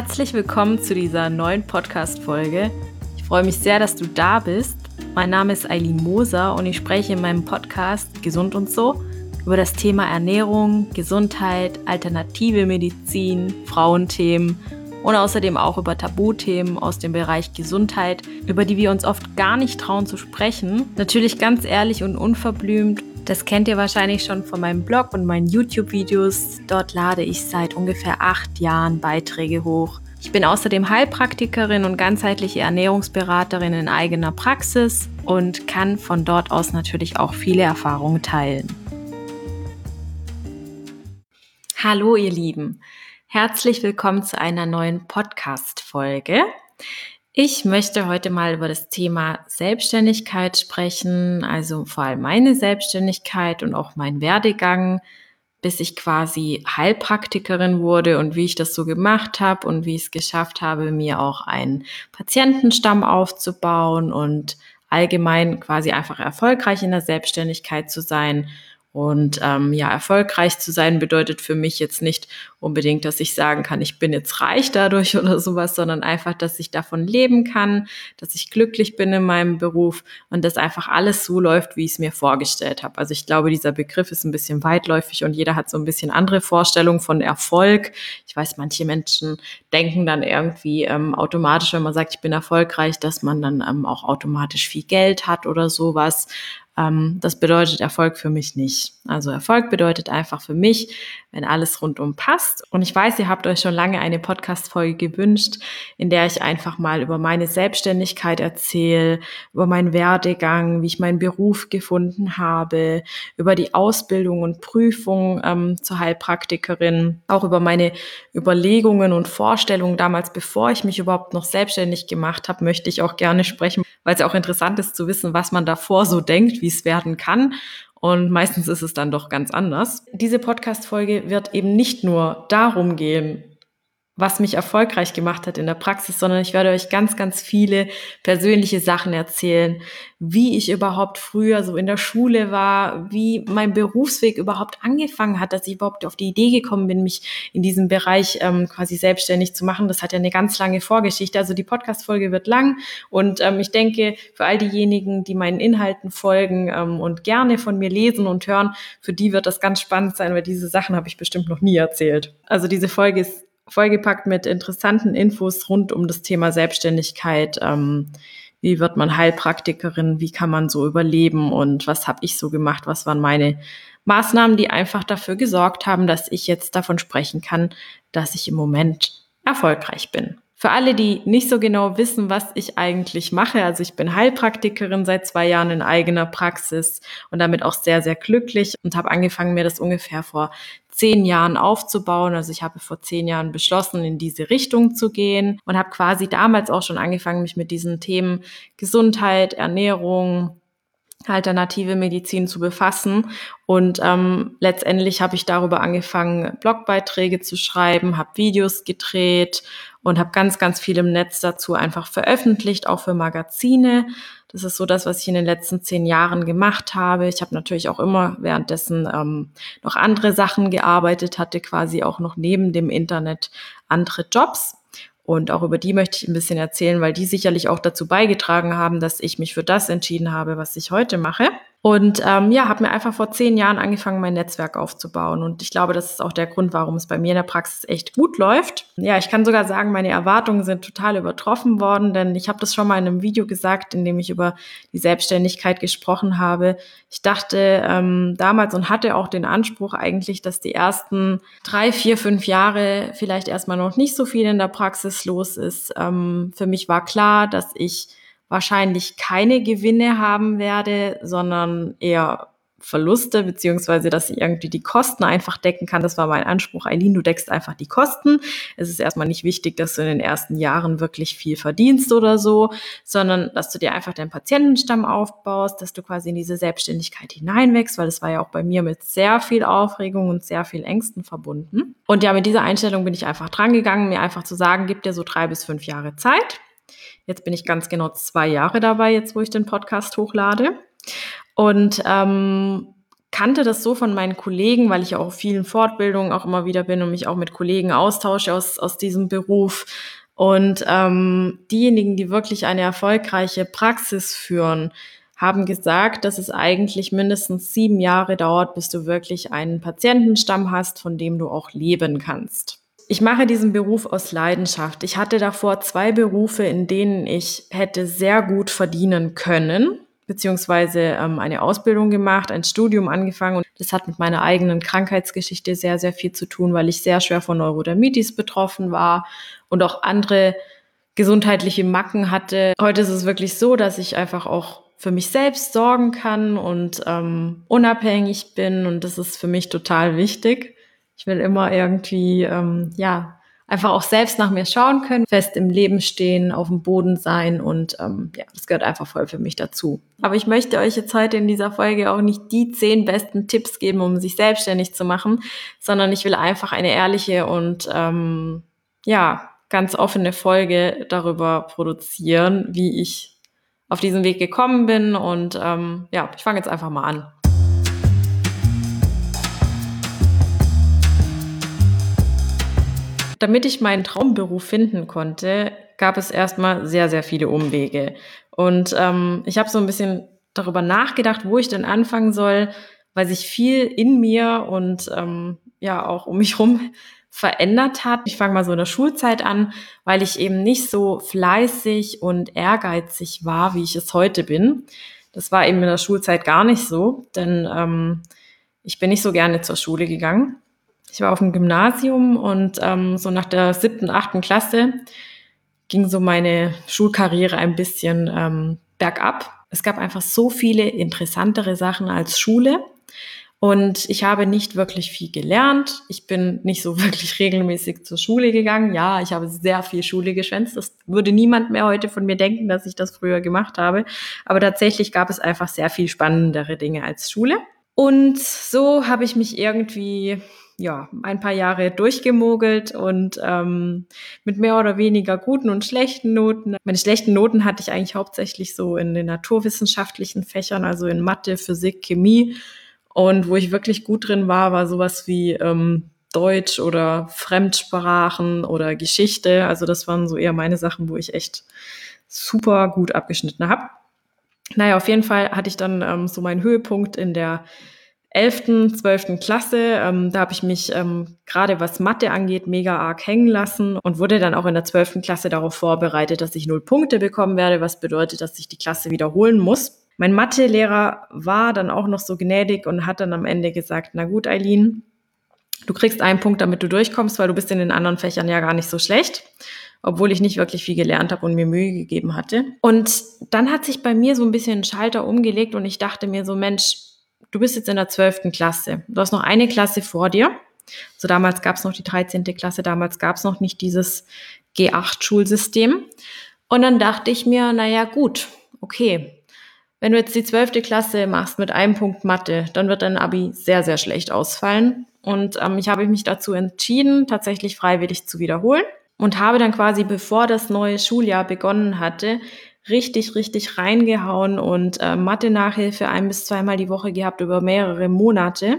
Herzlich willkommen zu dieser neuen Podcast-Folge. Ich freue mich sehr, dass du da bist. Mein Name ist Eileen Moser und ich spreche in meinem Podcast Gesund und so über das Thema Ernährung, Gesundheit, alternative Medizin, Frauenthemen und außerdem auch über Tabuthemen aus dem Bereich Gesundheit, über die wir uns oft gar nicht trauen zu sprechen. Natürlich ganz ehrlich und unverblümt das kennt ihr wahrscheinlich schon von meinem Blog und meinen YouTube-Videos. Dort lade ich seit ungefähr acht Jahren Beiträge hoch. Ich bin außerdem Heilpraktikerin und ganzheitliche Ernährungsberaterin in eigener Praxis und kann von dort aus natürlich auch viele Erfahrungen teilen. Hallo ihr Lieben, herzlich willkommen zu einer neuen Podcast-Folge. Ich möchte heute mal über das Thema Selbstständigkeit sprechen, also vor allem meine Selbstständigkeit und auch mein Werdegang, bis ich quasi Heilpraktikerin wurde und wie ich das so gemacht habe und wie ich es geschafft habe, mir auch einen Patientenstamm aufzubauen und allgemein quasi einfach erfolgreich in der Selbstständigkeit zu sein und ähm, ja, erfolgreich zu sein bedeutet für mich jetzt nicht unbedingt, dass ich sagen kann, ich bin jetzt reich dadurch oder sowas, sondern einfach, dass ich davon leben kann, dass ich glücklich bin in meinem Beruf und dass einfach alles so läuft, wie ich es mir vorgestellt habe. Also ich glaube, dieser Begriff ist ein bisschen weitläufig und jeder hat so ein bisschen andere Vorstellungen von Erfolg. Ich weiß, manche Menschen denken dann irgendwie ähm, automatisch, wenn man sagt, ich bin erfolgreich, dass man dann ähm, auch automatisch viel Geld hat oder sowas. Ähm, das bedeutet Erfolg für mich nicht. Also Erfolg bedeutet einfach für mich, wenn alles rundum passt. Und ich weiß, ihr habt euch schon lange eine Podcast-Folge gewünscht, in der ich einfach mal über meine Selbstständigkeit erzähle, über meinen Werdegang, wie ich meinen Beruf gefunden habe, über die Ausbildung und Prüfung ähm, zur Heilpraktikerin, auch über meine Überlegungen und Vorstellungen damals, bevor ich mich überhaupt noch selbstständig gemacht habe, möchte ich auch gerne sprechen, weil es ja auch interessant ist zu wissen, was man davor so denkt, wie es werden kann und meistens ist es dann doch ganz anders. Diese Podcast-Folge wird eben nicht nur darum gehen, was mich erfolgreich gemacht hat in der Praxis, sondern ich werde euch ganz, ganz viele persönliche Sachen erzählen, wie ich überhaupt früher so in der Schule war, wie mein Berufsweg überhaupt angefangen hat, dass ich überhaupt auf die Idee gekommen bin, mich in diesem Bereich ähm, quasi selbstständig zu machen. Das hat ja eine ganz lange Vorgeschichte. Also die Podcast-Folge wird lang und ähm, ich denke, für all diejenigen, die meinen Inhalten folgen ähm, und gerne von mir lesen und hören, für die wird das ganz spannend sein, weil diese Sachen habe ich bestimmt noch nie erzählt. Also diese Folge ist vollgepackt mit interessanten Infos rund um das Thema Selbstständigkeit. Ähm, wie wird man Heilpraktikerin? Wie kann man so überleben? Und was habe ich so gemacht? Was waren meine Maßnahmen, die einfach dafür gesorgt haben, dass ich jetzt davon sprechen kann, dass ich im Moment erfolgreich bin. Für alle, die nicht so genau wissen, was ich eigentlich mache, also ich bin Heilpraktikerin seit zwei Jahren in eigener Praxis und damit auch sehr, sehr glücklich und habe angefangen, mir das ungefähr vor zehn Jahren aufzubauen. Also ich habe vor zehn Jahren beschlossen, in diese Richtung zu gehen und habe quasi damals auch schon angefangen, mich mit diesen Themen Gesundheit, Ernährung, alternative Medizin zu befassen. Und ähm, letztendlich habe ich darüber angefangen, Blogbeiträge zu schreiben, habe Videos gedreht und habe ganz, ganz viel im Netz dazu einfach veröffentlicht, auch für Magazine. Das ist so das, was ich in den letzten zehn Jahren gemacht habe. Ich habe natürlich auch immer währenddessen ähm, noch andere Sachen gearbeitet, hatte quasi auch noch neben dem Internet andere Jobs. Und auch über die möchte ich ein bisschen erzählen, weil die sicherlich auch dazu beigetragen haben, dass ich mich für das entschieden habe, was ich heute mache. Und ähm, ja, habe mir einfach vor zehn Jahren angefangen, mein Netzwerk aufzubauen. Und ich glaube, das ist auch der Grund, warum es bei mir in der Praxis echt gut läuft. Ja, ich kann sogar sagen, meine Erwartungen sind total übertroffen worden, denn ich habe das schon mal in einem Video gesagt, in dem ich über die Selbstständigkeit gesprochen habe. Ich dachte ähm, damals und hatte auch den Anspruch eigentlich, dass die ersten drei, vier, fünf Jahre vielleicht erstmal noch nicht so viel in der Praxis los ist. Ähm, für mich war klar, dass ich wahrscheinlich keine Gewinne haben werde, sondern eher Verluste, beziehungsweise dass ich irgendwie die Kosten einfach decken kann. Das war mein Anspruch. Eileen, du deckst einfach die Kosten. Es ist erstmal nicht wichtig, dass du in den ersten Jahren wirklich viel verdienst oder so, sondern dass du dir einfach deinen Patientenstamm aufbaust, dass du quasi in diese Selbstständigkeit hineinwächst, weil es war ja auch bei mir mit sehr viel Aufregung und sehr viel Ängsten verbunden. Und ja, mit dieser Einstellung bin ich einfach drangegangen, mir einfach zu sagen, gib dir so drei bis fünf Jahre Zeit Jetzt bin ich ganz genau zwei Jahre dabei, jetzt wo ich den Podcast hochlade. Und ähm, kannte das so von meinen Kollegen, weil ich auch auf vielen Fortbildungen auch immer wieder bin und mich auch mit Kollegen austausche aus, aus diesem Beruf. Und ähm, diejenigen, die wirklich eine erfolgreiche Praxis führen, haben gesagt, dass es eigentlich mindestens sieben Jahre dauert, bis du wirklich einen Patientenstamm hast, von dem du auch leben kannst. Ich mache diesen Beruf aus Leidenschaft. Ich hatte davor zwei Berufe, in denen ich hätte sehr gut verdienen können beziehungsweise ähm, eine Ausbildung gemacht, ein Studium angefangen und das hat mit meiner eigenen Krankheitsgeschichte sehr, sehr viel zu tun, weil ich sehr schwer von Neurodermitis betroffen war und auch andere gesundheitliche Macken hatte. Heute ist es wirklich so, dass ich einfach auch für mich selbst sorgen kann und ähm, unabhängig bin und das ist für mich total wichtig. Ich will immer irgendwie, ähm, ja, einfach auch selbst nach mir schauen können, fest im Leben stehen, auf dem Boden sein und ähm, ja, das gehört einfach voll für mich dazu. Aber ich möchte euch jetzt heute in dieser Folge auch nicht die zehn besten Tipps geben, um sich selbstständig zu machen, sondern ich will einfach eine ehrliche und ähm, ja, ganz offene Folge darüber produzieren, wie ich auf diesen Weg gekommen bin und ähm, ja, ich fange jetzt einfach mal an. Damit ich meinen Traumberuf finden konnte, gab es erstmal sehr, sehr viele Umwege. Und ähm, ich habe so ein bisschen darüber nachgedacht, wo ich denn anfangen soll, weil sich viel in mir und ähm, ja auch um mich herum verändert hat. Ich fange mal so in der Schulzeit an, weil ich eben nicht so fleißig und ehrgeizig war, wie ich es heute bin. Das war eben in der Schulzeit gar nicht so, denn ähm, ich bin nicht so gerne zur Schule gegangen ich war auf dem Gymnasium und ähm, so nach der siebten, achten Klasse ging so meine Schulkarriere ein bisschen ähm, bergab. Es gab einfach so viele interessantere Sachen als Schule. Und ich habe nicht wirklich viel gelernt. Ich bin nicht so wirklich regelmäßig zur Schule gegangen. Ja, ich habe sehr viel Schule geschwänzt. Das würde niemand mehr heute von mir denken, dass ich das früher gemacht habe. Aber tatsächlich gab es einfach sehr viel spannendere Dinge als Schule. Und so habe ich mich irgendwie ja, ein paar Jahre durchgemogelt und ähm, mit mehr oder weniger guten und schlechten Noten. Meine schlechten Noten hatte ich eigentlich hauptsächlich so in den naturwissenschaftlichen Fächern, also in Mathe, Physik, Chemie. Und wo ich wirklich gut drin war, war sowas wie ähm, Deutsch oder Fremdsprachen oder Geschichte. Also das waren so eher meine Sachen, wo ich echt super gut abgeschnitten habe. Naja, auf jeden Fall hatte ich dann ähm, so meinen Höhepunkt in der 11., 12. Klasse. Ähm, da habe ich mich ähm, gerade was Mathe angeht mega arg hängen lassen und wurde dann auch in der 12. Klasse darauf vorbereitet, dass ich null Punkte bekommen werde, was bedeutet, dass ich die Klasse wiederholen muss. Mein Mathelehrer war dann auch noch so gnädig und hat dann am Ende gesagt, na gut, Eileen, du kriegst einen Punkt, damit du durchkommst, weil du bist in den anderen Fächern ja gar nicht so schlecht obwohl ich nicht wirklich viel gelernt habe und mir Mühe gegeben hatte. Und dann hat sich bei mir so ein bisschen ein Schalter umgelegt und ich dachte mir so, Mensch, du bist jetzt in der zwölften Klasse. Du hast noch eine Klasse vor dir. So damals gab es noch die 13. Klasse, damals gab es noch nicht dieses G8-Schulsystem. Und dann dachte ich mir, naja, gut, okay. Wenn du jetzt die zwölfte Klasse machst mit einem Punkt Mathe, dann wird dein Abi sehr, sehr schlecht ausfallen. Und ähm, ich habe mich dazu entschieden, tatsächlich freiwillig zu wiederholen und habe dann quasi, bevor das neue Schuljahr begonnen hatte, richtig, richtig reingehauen und äh, Mathe-Nachhilfe ein bis zweimal die Woche gehabt über mehrere Monate,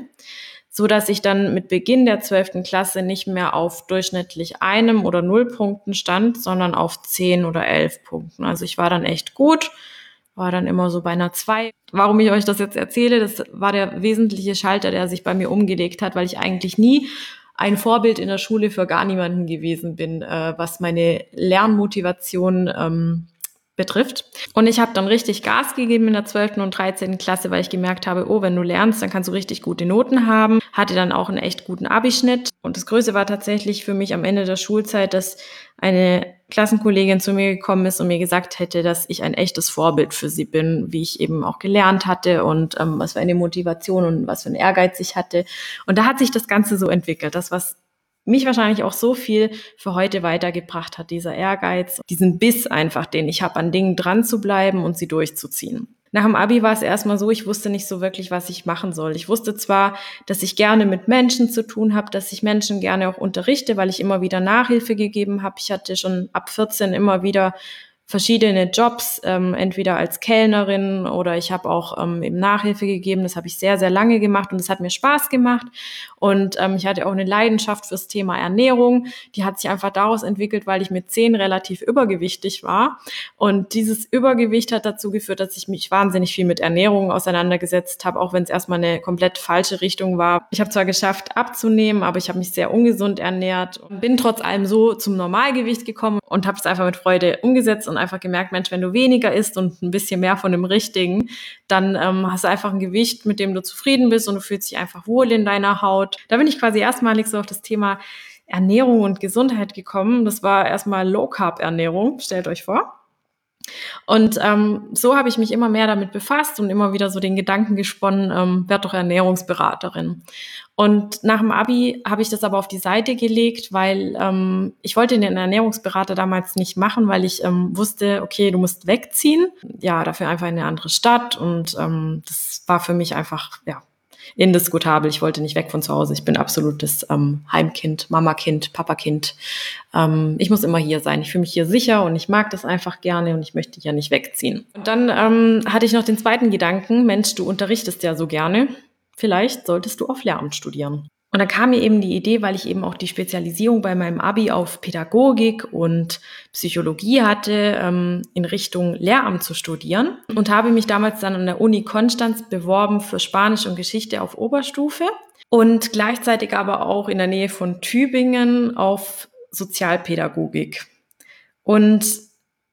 so dass ich dann mit Beginn der zwölften Klasse nicht mehr auf durchschnittlich einem oder null Punkten stand, sondern auf zehn oder elf Punkten. Also ich war dann echt gut, war dann immer so bei einer zwei. Warum ich euch das jetzt erzähle, das war der wesentliche Schalter, der sich bei mir umgelegt hat, weil ich eigentlich nie ein Vorbild in der Schule für gar niemanden gewesen bin, äh, was meine Lernmotivation ähm, betrifft. Und ich habe dann richtig Gas gegeben in der 12. und 13. Klasse, weil ich gemerkt habe, oh, wenn du lernst, dann kannst du richtig gute Noten haben. Hatte dann auch einen echt guten Abischnitt. Und das Größte war tatsächlich für mich am Ende der Schulzeit, dass eine Klassenkollegin zu mir gekommen ist und mir gesagt hätte, dass ich ein echtes Vorbild für sie bin, wie ich eben auch gelernt hatte und ähm, was für eine Motivation und was für ein Ehrgeiz ich hatte. Und da hat sich das Ganze so entwickelt. Das, was mich wahrscheinlich auch so viel für heute weitergebracht hat, dieser Ehrgeiz, diesen Biss einfach, den ich habe, an Dingen dran zu bleiben und sie durchzuziehen. Nach dem Abi war es erstmal so, ich wusste nicht so wirklich, was ich machen soll. Ich wusste zwar, dass ich gerne mit Menschen zu tun habe, dass ich Menschen gerne auch unterrichte, weil ich immer wieder Nachhilfe gegeben habe. Ich hatte schon ab 14 immer wieder verschiedene Jobs, ähm, entweder als Kellnerin oder ich habe auch ähm, eben Nachhilfe gegeben. Das habe ich sehr, sehr lange gemacht und es hat mir Spaß gemacht. Und ähm, ich hatte auch eine Leidenschaft fürs Thema Ernährung. Die hat sich einfach daraus entwickelt, weil ich mit zehn relativ übergewichtig war. Und dieses Übergewicht hat dazu geführt, dass ich mich wahnsinnig viel mit Ernährung auseinandergesetzt habe, auch wenn es erstmal eine komplett falsche Richtung war. Ich habe zwar geschafft abzunehmen, aber ich habe mich sehr ungesund ernährt und bin trotz allem so zum Normalgewicht gekommen und habe es einfach mit Freude umgesetzt und einfach gemerkt, Mensch, wenn du weniger isst und ein bisschen mehr von dem Richtigen, dann ähm, hast du einfach ein Gewicht, mit dem du zufrieden bist und du fühlst dich einfach wohl in deiner Haut. Da bin ich quasi erstmalig so auf das Thema Ernährung und Gesundheit gekommen. Das war erstmal Low Carb Ernährung, stellt euch vor. Und ähm, so habe ich mich immer mehr damit befasst und immer wieder so den Gedanken gesponnen, ähm, werd doch Ernährungsberaterin. Und nach dem Abi habe ich das aber auf die Seite gelegt, weil ähm, ich wollte den Ernährungsberater damals nicht machen, weil ich ähm, wusste, okay, du musst wegziehen. Ja, dafür einfach in eine andere Stadt. Und ähm, das war für mich einfach, ja, indiskutabel. Ich wollte nicht weg von zu Hause. Ich bin absolutes ähm, Heimkind, Mamakind, Papakind. Ähm, ich muss immer hier sein. Ich fühle mich hier sicher und ich mag das einfach gerne und ich möchte ja nicht wegziehen. Und dann ähm, hatte ich noch den zweiten Gedanken, Mensch, du unterrichtest ja so gerne. Vielleicht solltest du auf Lehramt studieren. Und dann kam mir eben die Idee, weil ich eben auch die Spezialisierung bei meinem Abi auf Pädagogik und Psychologie hatte, ähm, in Richtung Lehramt zu studieren. Und habe mich damals dann an der Uni Konstanz beworben für Spanisch und Geschichte auf Oberstufe und gleichzeitig aber auch in der Nähe von Tübingen auf Sozialpädagogik. Und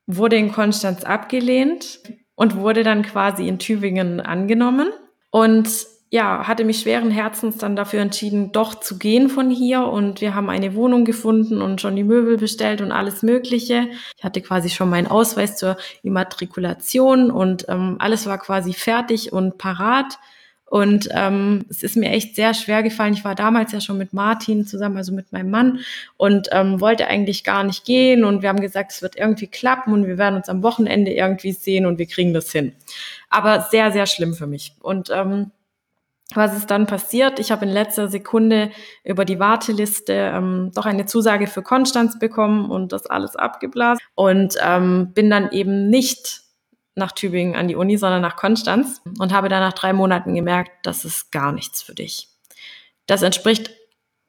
wurde in Konstanz abgelehnt und wurde dann quasi in Tübingen angenommen. Und ja, hatte mich schweren Herzens dann dafür entschieden, doch zu gehen von hier. Und wir haben eine Wohnung gefunden und schon die Möbel bestellt und alles Mögliche. Ich hatte quasi schon meinen Ausweis zur Immatrikulation und ähm, alles war quasi fertig und parat. Und ähm, es ist mir echt sehr schwer gefallen. Ich war damals ja schon mit Martin zusammen, also mit meinem Mann, und ähm, wollte eigentlich gar nicht gehen. Und wir haben gesagt, es wird irgendwie klappen und wir werden uns am Wochenende irgendwie sehen und wir kriegen das hin. Aber sehr, sehr schlimm für mich. Und ähm, was ist dann passiert? Ich habe in letzter Sekunde über die Warteliste ähm, doch eine Zusage für Konstanz bekommen und das alles abgeblasen und ähm, bin dann eben nicht nach Tübingen an die Uni, sondern nach Konstanz und habe dann nach drei Monaten gemerkt, das ist gar nichts für dich. Das entspricht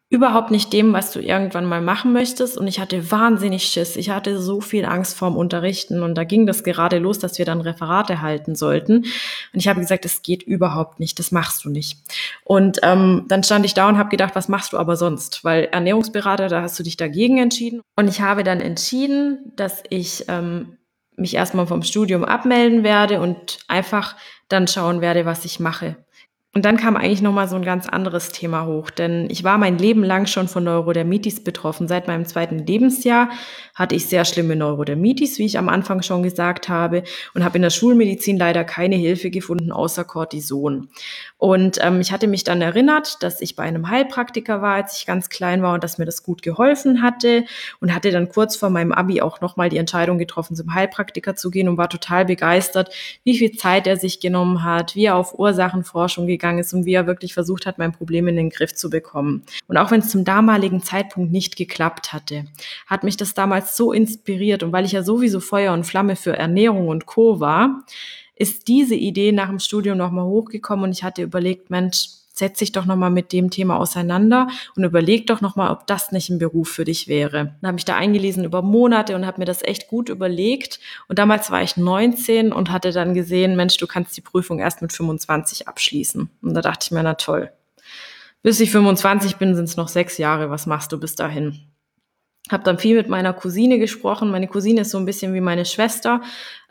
überhaupt nicht dem, was du irgendwann mal machen möchtest. Und ich hatte wahnsinnig Schiss. Ich hatte so viel Angst vorm Unterrichten. Und da ging das gerade los, dass wir dann Referate halten sollten. Und ich habe gesagt, das geht überhaupt nicht. Das machst du nicht. Und ähm, dann stand ich da und habe gedacht, was machst du aber sonst? Weil Ernährungsberater, da hast du dich dagegen entschieden. Und ich habe dann entschieden, dass ich ähm, mich erstmal vom Studium abmelden werde und einfach dann schauen werde, was ich mache. Und dann kam eigentlich nochmal so ein ganz anderes Thema hoch, denn ich war mein Leben lang schon von Neurodermitis betroffen. Seit meinem zweiten Lebensjahr hatte ich sehr schlimme Neurodermitis, wie ich am Anfang schon gesagt habe, und habe in der Schulmedizin leider keine Hilfe gefunden außer Cortison. Und ähm, ich hatte mich dann erinnert, dass ich bei einem Heilpraktiker war, als ich ganz klein war und dass mir das gut geholfen hatte und hatte dann kurz vor meinem Abi auch nochmal die Entscheidung getroffen, zum Heilpraktiker zu gehen und war total begeistert, wie viel Zeit er sich genommen hat, wie er auf Ursachenforschung gegangen ist und wie er wirklich versucht hat, mein Problem in den Griff zu bekommen. Und auch wenn es zum damaligen Zeitpunkt nicht geklappt hatte, hat mich das damals so inspiriert und weil ich ja sowieso Feuer und Flamme für Ernährung und Co war, ist diese Idee nach dem Studium nochmal hochgekommen und ich hatte überlegt, Mensch, setz dich doch nochmal mit dem Thema auseinander und überleg doch nochmal, ob das nicht ein Beruf für dich wäre. Dann habe ich da eingelesen über Monate und habe mir das echt gut überlegt. Und damals war ich 19 und hatte dann gesehen, Mensch, du kannst die Prüfung erst mit 25 abschließen. Und da dachte ich mir, na toll. Bis ich 25 bin, sind es noch sechs Jahre. Was machst du bis dahin? Habe dann viel mit meiner Cousine gesprochen. Meine Cousine ist so ein bisschen wie meine Schwester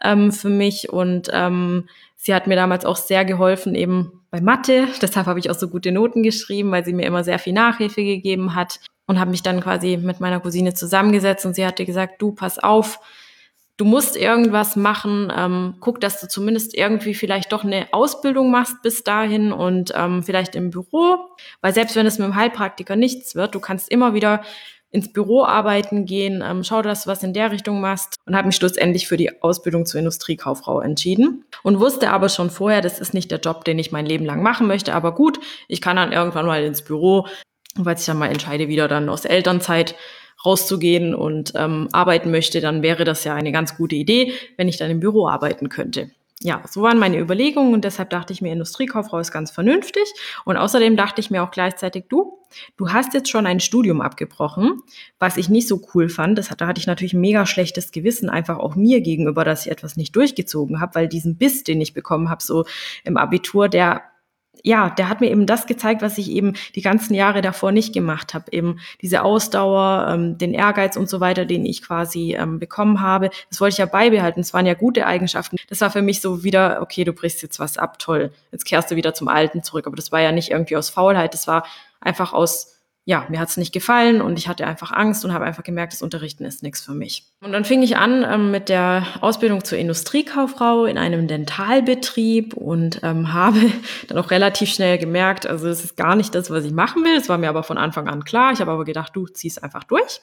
ähm, für mich und ähm, sie hat mir damals auch sehr geholfen eben bei Mathe. Deshalb habe ich auch so gute Noten geschrieben, weil sie mir immer sehr viel Nachhilfe gegeben hat und habe mich dann quasi mit meiner Cousine zusammengesetzt und sie hatte gesagt, du pass auf, du musst irgendwas machen, ähm, guck, dass du zumindest irgendwie vielleicht doch eine Ausbildung machst bis dahin und ähm, vielleicht im Büro, weil selbst wenn es mit dem Heilpraktiker nichts wird, du kannst immer wieder ins Büro arbeiten gehen, ähm, schau, dass du was in der Richtung machst und habe mich schlussendlich für die Ausbildung zur Industriekauffrau entschieden und wusste aber schon vorher, das ist nicht der Job, den ich mein Leben lang machen möchte, aber gut, ich kann dann irgendwann mal ins Büro, weil ich dann mal entscheide, wieder dann aus Elternzeit rauszugehen und ähm, arbeiten möchte, dann wäre das ja eine ganz gute Idee, wenn ich dann im Büro arbeiten könnte ja, so waren meine Überlegungen und deshalb dachte ich mir, Industriekauffrau ist ganz vernünftig. Und außerdem dachte ich mir auch gleichzeitig, du, du hast jetzt schon ein Studium abgebrochen, was ich nicht so cool fand. Das, da hatte ich natürlich ein mega schlechtes Gewissen, einfach auch mir gegenüber, dass ich etwas nicht durchgezogen habe, weil diesen Biss, den ich bekommen habe, so im Abitur, der ja, der hat mir eben das gezeigt, was ich eben die ganzen Jahre davor nicht gemacht habe. Eben diese Ausdauer, ähm, den Ehrgeiz und so weiter, den ich quasi ähm, bekommen habe. Das wollte ich ja beibehalten. Es waren ja gute Eigenschaften. Das war für mich so wieder, okay, du brichst jetzt was ab, toll. Jetzt kehrst du wieder zum Alten zurück. Aber das war ja nicht irgendwie aus Faulheit. Das war einfach aus ja, mir hat's nicht gefallen und ich hatte einfach Angst und habe einfach gemerkt, das Unterrichten ist nichts für mich. Und dann fing ich an ähm, mit der Ausbildung zur Industriekauffrau in einem Dentalbetrieb und ähm, habe dann auch relativ schnell gemerkt, also das ist gar nicht das, was ich machen will. Das war mir aber von Anfang an klar. Ich habe aber gedacht, du ziehst einfach durch.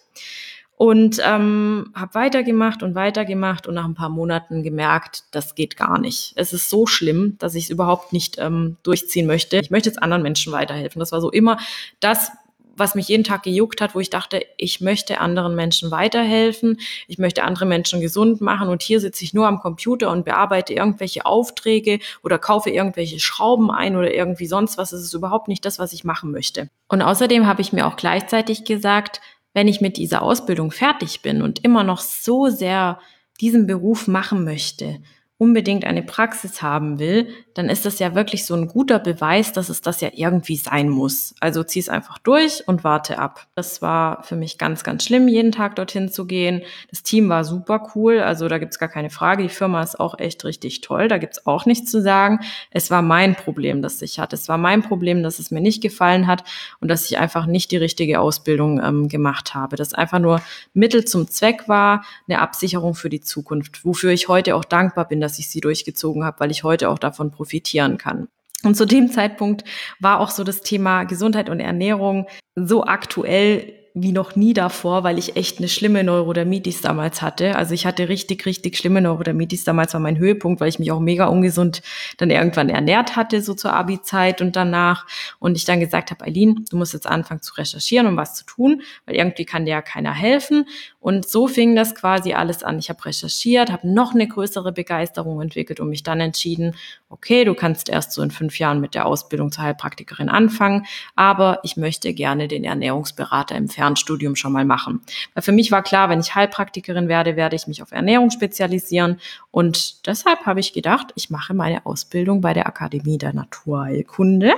Und ähm, habe weitergemacht und weitergemacht und nach ein paar Monaten gemerkt, das geht gar nicht. Es ist so schlimm, dass ich es überhaupt nicht ähm, durchziehen möchte. Ich möchte jetzt anderen Menschen weiterhelfen. Das war so immer das, was mich jeden Tag gejuckt hat, wo ich dachte, ich möchte anderen Menschen weiterhelfen, ich möchte andere Menschen gesund machen und hier sitze ich nur am Computer und bearbeite irgendwelche Aufträge oder kaufe irgendwelche Schrauben ein oder irgendwie sonst was. Es ist überhaupt nicht das, was ich machen möchte. Und außerdem habe ich mir auch gleichzeitig gesagt, wenn ich mit dieser Ausbildung fertig bin und immer noch so sehr diesen Beruf machen möchte unbedingt eine Praxis haben will, dann ist das ja wirklich so ein guter Beweis, dass es das ja irgendwie sein muss. Also zieh es einfach durch und warte ab. Das war für mich ganz, ganz schlimm, jeden Tag dorthin zu gehen. Das Team war super cool, also da gibt's gar keine Frage. Die Firma ist auch echt richtig toll, da gibt's auch nichts zu sagen. Es war mein Problem, das ich hatte. Es war mein Problem, dass es mir nicht gefallen hat und dass ich einfach nicht die richtige Ausbildung ähm, gemacht habe. Das einfach nur Mittel zum Zweck war, eine Absicherung für die Zukunft, wofür ich heute auch dankbar bin, dass ich sie durchgezogen habe, weil ich heute auch davon profitieren kann. Und zu dem Zeitpunkt war auch so das Thema Gesundheit und Ernährung so aktuell wie noch nie davor, weil ich echt eine schlimme Neurodermitis damals hatte. Also ich hatte richtig, richtig schlimme Neurodermitis. Damals war mein Höhepunkt, weil ich mich auch mega ungesund dann irgendwann ernährt hatte, so zur Abi-Zeit und danach. Und ich dann gesagt habe, Eileen, du musst jetzt anfangen zu recherchieren und was zu tun, weil irgendwie kann dir ja keiner helfen. Und so fing das quasi alles an. Ich habe recherchiert, habe noch eine größere Begeisterung entwickelt und mich dann entschieden, okay, du kannst erst so in fünf Jahren mit der Ausbildung zur Heilpraktikerin anfangen, aber ich möchte gerne den Ernährungsberater im Fernstudium schon mal machen. Weil für mich war klar, wenn ich Heilpraktikerin werde, werde ich mich auf Ernährung spezialisieren. Und deshalb habe ich gedacht, ich mache meine Ausbildung bei der Akademie der Naturheilkunde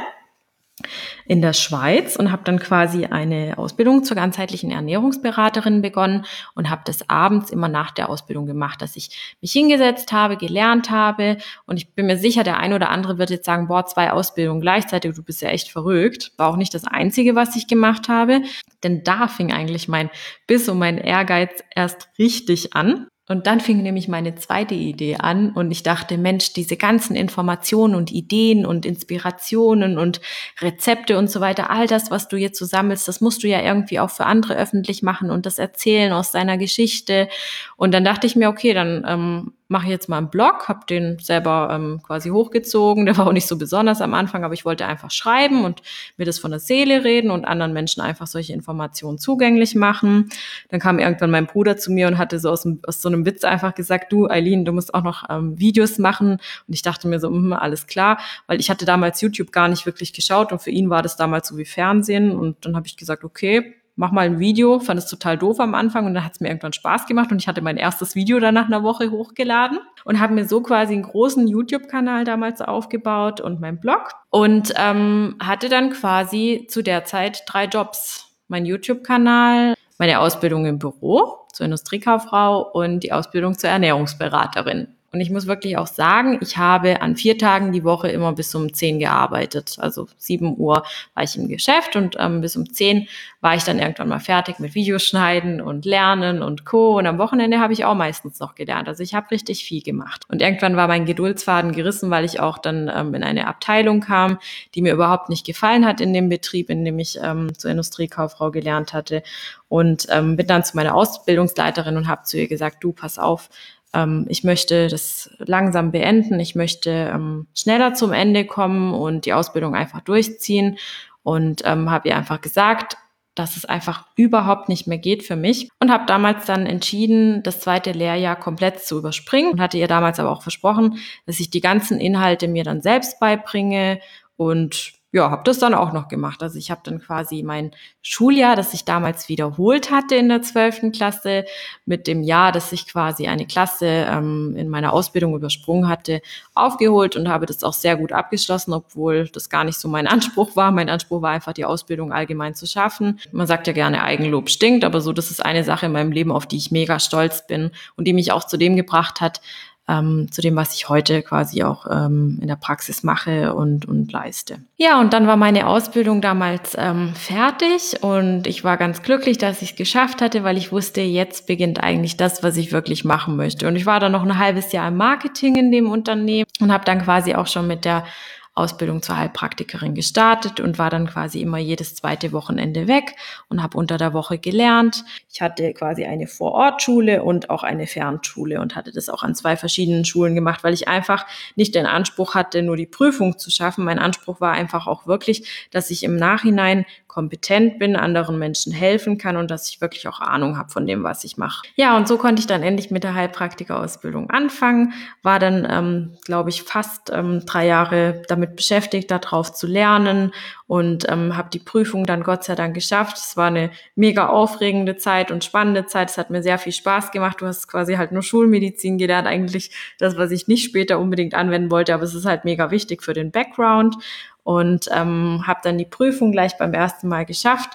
in der Schweiz und habe dann quasi eine Ausbildung zur ganzheitlichen Ernährungsberaterin begonnen und habe das abends immer nach der Ausbildung gemacht, dass ich mich hingesetzt habe, gelernt habe und ich bin mir sicher, der ein oder andere wird jetzt sagen, boah, zwei Ausbildungen gleichzeitig, du bist ja echt verrückt. War auch nicht das einzige, was ich gemacht habe, denn da fing eigentlich mein Biss und mein Ehrgeiz erst richtig an. Und dann fing nämlich meine zweite Idee an und ich dachte, Mensch, diese ganzen Informationen und Ideen und Inspirationen und Rezepte und so weiter, all das, was du jetzt so sammelst, das musst du ja irgendwie auch für andere öffentlich machen und das erzählen aus deiner Geschichte. Und dann dachte ich mir, okay, dann ähm, mache jetzt mal einen Blog, habe den selber ähm, quasi hochgezogen. Der war auch nicht so besonders am Anfang, aber ich wollte einfach schreiben und mir das von der Seele reden und anderen Menschen einfach solche Informationen zugänglich machen. Dann kam irgendwann mein Bruder zu mir und hatte so aus, dem, aus so einem Witz einfach gesagt, du Eileen, du musst auch noch ähm, Videos machen. Und ich dachte mir so, mh, alles klar, weil ich hatte damals YouTube gar nicht wirklich geschaut und für ihn war das damals so wie Fernsehen. Und dann habe ich gesagt, okay, mach mal ein Video, fand es total doof am Anfang und dann hat es mir irgendwann Spaß gemacht und ich hatte mein erstes Video dann nach einer Woche hochgeladen und habe mir so quasi einen großen YouTube-Kanal damals aufgebaut und meinen Blog und ähm, hatte dann quasi zu der Zeit drei Jobs. Mein YouTube-Kanal, meine Ausbildung im Büro zur Industriekauffrau und die Ausbildung zur Ernährungsberaterin. Und ich muss wirklich auch sagen, ich habe an vier Tagen die Woche immer bis um zehn gearbeitet. Also sieben Uhr war ich im Geschäft und ähm, bis um zehn war ich dann irgendwann mal fertig mit Videoschneiden und Lernen und Co. Und am Wochenende habe ich auch meistens noch gelernt. Also ich habe richtig viel gemacht. Und irgendwann war mein Geduldsfaden gerissen, weil ich auch dann ähm, in eine Abteilung kam, die mir überhaupt nicht gefallen hat in dem Betrieb, in dem ich ähm, zur Industriekauffrau gelernt hatte. Und ähm, bin dann zu meiner Ausbildungsleiterin und habe zu ihr gesagt, du, pass auf, ähm, ich möchte das langsam beenden, ich möchte ähm, schneller zum Ende kommen und die Ausbildung einfach durchziehen. Und ähm, habe ihr einfach gesagt, dass es einfach überhaupt nicht mehr geht für mich. Und habe damals dann entschieden, das zweite Lehrjahr komplett zu überspringen. Und hatte ihr damals aber auch versprochen, dass ich die ganzen Inhalte mir dann selbst beibringe. Und ja, habe das dann auch noch gemacht. Also ich habe dann quasi mein Schuljahr, das ich damals wiederholt hatte in der zwölften Klasse, mit dem Jahr, dass ich quasi eine Klasse ähm, in meiner Ausbildung übersprungen hatte, aufgeholt und habe das auch sehr gut abgeschlossen, obwohl das gar nicht so mein Anspruch war. Mein Anspruch war einfach, die Ausbildung allgemein zu schaffen. Man sagt ja gerne, Eigenlob stinkt, aber so, das ist eine Sache in meinem Leben, auf die ich mega stolz bin und die mich auch zu dem gebracht hat, ähm, zu dem, was ich heute quasi auch ähm, in der Praxis mache und, und leiste. Ja, und dann war meine Ausbildung damals ähm, fertig und ich war ganz glücklich, dass ich es geschafft hatte, weil ich wusste, jetzt beginnt eigentlich das, was ich wirklich machen möchte. Und ich war dann noch ein halbes Jahr im Marketing in dem Unternehmen und habe dann quasi auch schon mit der Ausbildung zur Heilpraktikerin gestartet und war dann quasi immer jedes zweite Wochenende weg und habe unter der Woche gelernt. Ich hatte quasi eine Vorortschule und auch eine Fernschule und hatte das auch an zwei verschiedenen Schulen gemacht, weil ich einfach nicht den Anspruch hatte, nur die Prüfung zu schaffen. Mein Anspruch war einfach auch wirklich, dass ich im Nachhinein kompetent bin, anderen Menschen helfen kann und dass ich wirklich auch Ahnung habe von dem, was ich mache. Ja, und so konnte ich dann endlich mit der Heilpraktikerausbildung anfangen, war dann, ähm, glaube ich, fast ähm, drei Jahre damit beschäftigt, darauf zu lernen und ähm, habe die Prüfung dann Gott sei Dank geschafft. Es war eine mega aufregende Zeit und spannende Zeit. Es hat mir sehr viel Spaß gemacht. Du hast quasi halt nur Schulmedizin gelernt, eigentlich das, was ich nicht später unbedingt anwenden wollte, aber es ist halt mega wichtig für den Background und ähm, habe dann die Prüfung gleich beim ersten Mal geschafft,